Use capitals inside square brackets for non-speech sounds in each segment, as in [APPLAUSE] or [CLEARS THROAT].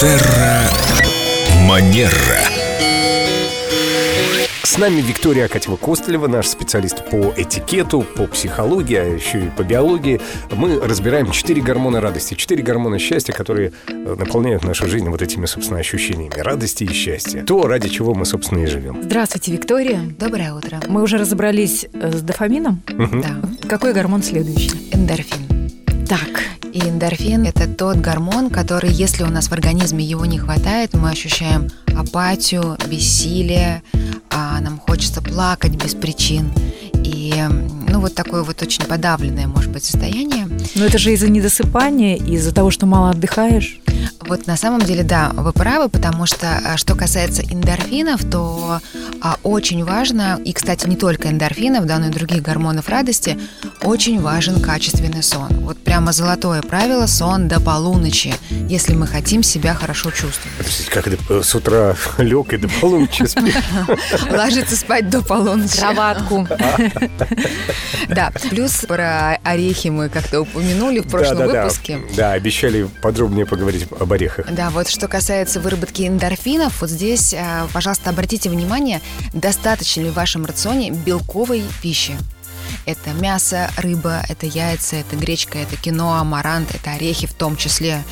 Терра Манера. С нами Виктория Акатьева-Костылева, наш специалист по этикету, по психологии, а еще и по биологии. Мы разбираем четыре гормона радости, четыре гормона счастья, которые э, наполняют нашу жизнь вот этими, собственно, ощущениями радости и счастья. То, ради чего мы, собственно, и живем. Здравствуйте, Виктория. Доброе утро. Мы уже разобрались э, с дофамином. Да, Какой гормон следующий? эндорфин. Так, И эндорфин – это тот гормон, который, если у нас в организме его не хватает, мы ощущаем апатию, бессилие, а нам хочется плакать без причин. И, ну, вот такое вот очень подавленное, может быть, состояние. но это же из-за недосыпания, из-за того, что мало отдыхаешь. Вот на самом деле, да, вы правы, потому что, а, что касается эндорфинов, то а, очень важно, и, кстати, не только эндорфинов, да, но и других гормонов радости, очень важен качественный сон. Вот прямо золотое правило – сон до полуночи, если мы хотим себя хорошо чувствовать. Как с утра [LAUGHS] лег и до полуночи спишь? [LAUGHS] Ложиться спать до полуночи. Кроватку. [LAUGHS] Да, плюс про орехи мы как-то упомянули в прошлом выпуске. Да, обещали подробнее поговорить об орехах. Да, вот что касается выработки эндорфинов, вот здесь, э, пожалуйста, обратите внимание, достаточно ли в вашем рационе белковой пищи. Это мясо, рыба, это яйца, это гречка, это киноа, амарант, это орехи в том числе.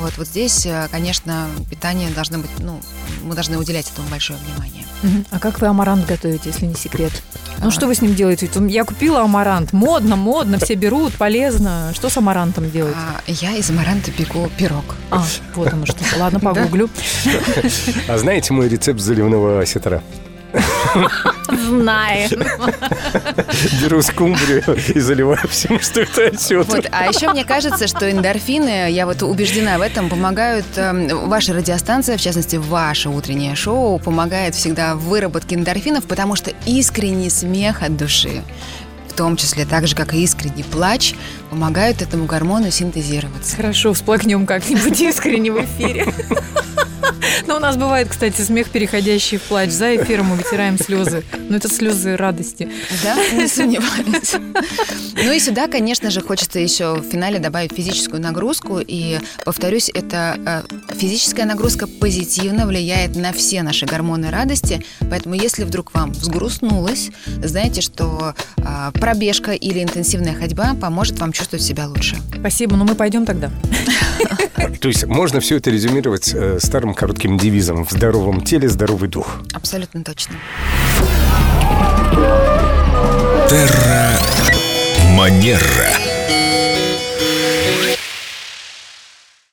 Вот, вот здесь, э, конечно, питание должно быть, ну, мы должны уделять этому большое внимание. А как вы амарант готовите, если не секрет? Ну А. что вы с ним делаете? Я купила амарант. Модно, модно, все берут, полезно. Что с амарантом делать? А, я из амаранта пеку пирог. А, вот оно что. Ладно, [LAUGHS] погуглю. [LAUGHS] А знаете мой рецепт заливного осетра? [LAUGHS] Знаю. Беру скумбрию и заливаю всем, что это осетр. Вот, а еще мне кажется, что эндорфины, я вот убеждена в этом, помогают, эм, ваша радиостанция, в частности, ваше утреннее шоу, помогает всегда в выработке эндорфинов, потому что искренний смех от души, в том числе так же, как и искренний плач, помогают этому гормону синтезироваться. Хорошо, всплакнем как-нибудь искренне в эфире. [LAUGHS] Но у нас бывает, кстати, смех, переходящий в плач. За эфиром мы вытираем слезы. Но это слезы радости. Да, не сомневаюсь. [LAUGHS] Ну и сюда, конечно же, хочется еще в финале добавить физическую нагрузку. И, повторюсь, это э, физическая нагрузка позитивно влияет на все наши гормоны радости. Поэтому, если вдруг вам взгрустнулось, знаете, что э, пробежка или интенсивная ходьба поможет вам чувствовать себя лучше. Спасибо, но мы пойдем тогда. [LAUGHS] [CLEARS THROAT] То есть можно все это резюмировать э, старым коротким девизом «В здоровом теле здоровый дух». Абсолютно точно. Терра Манера.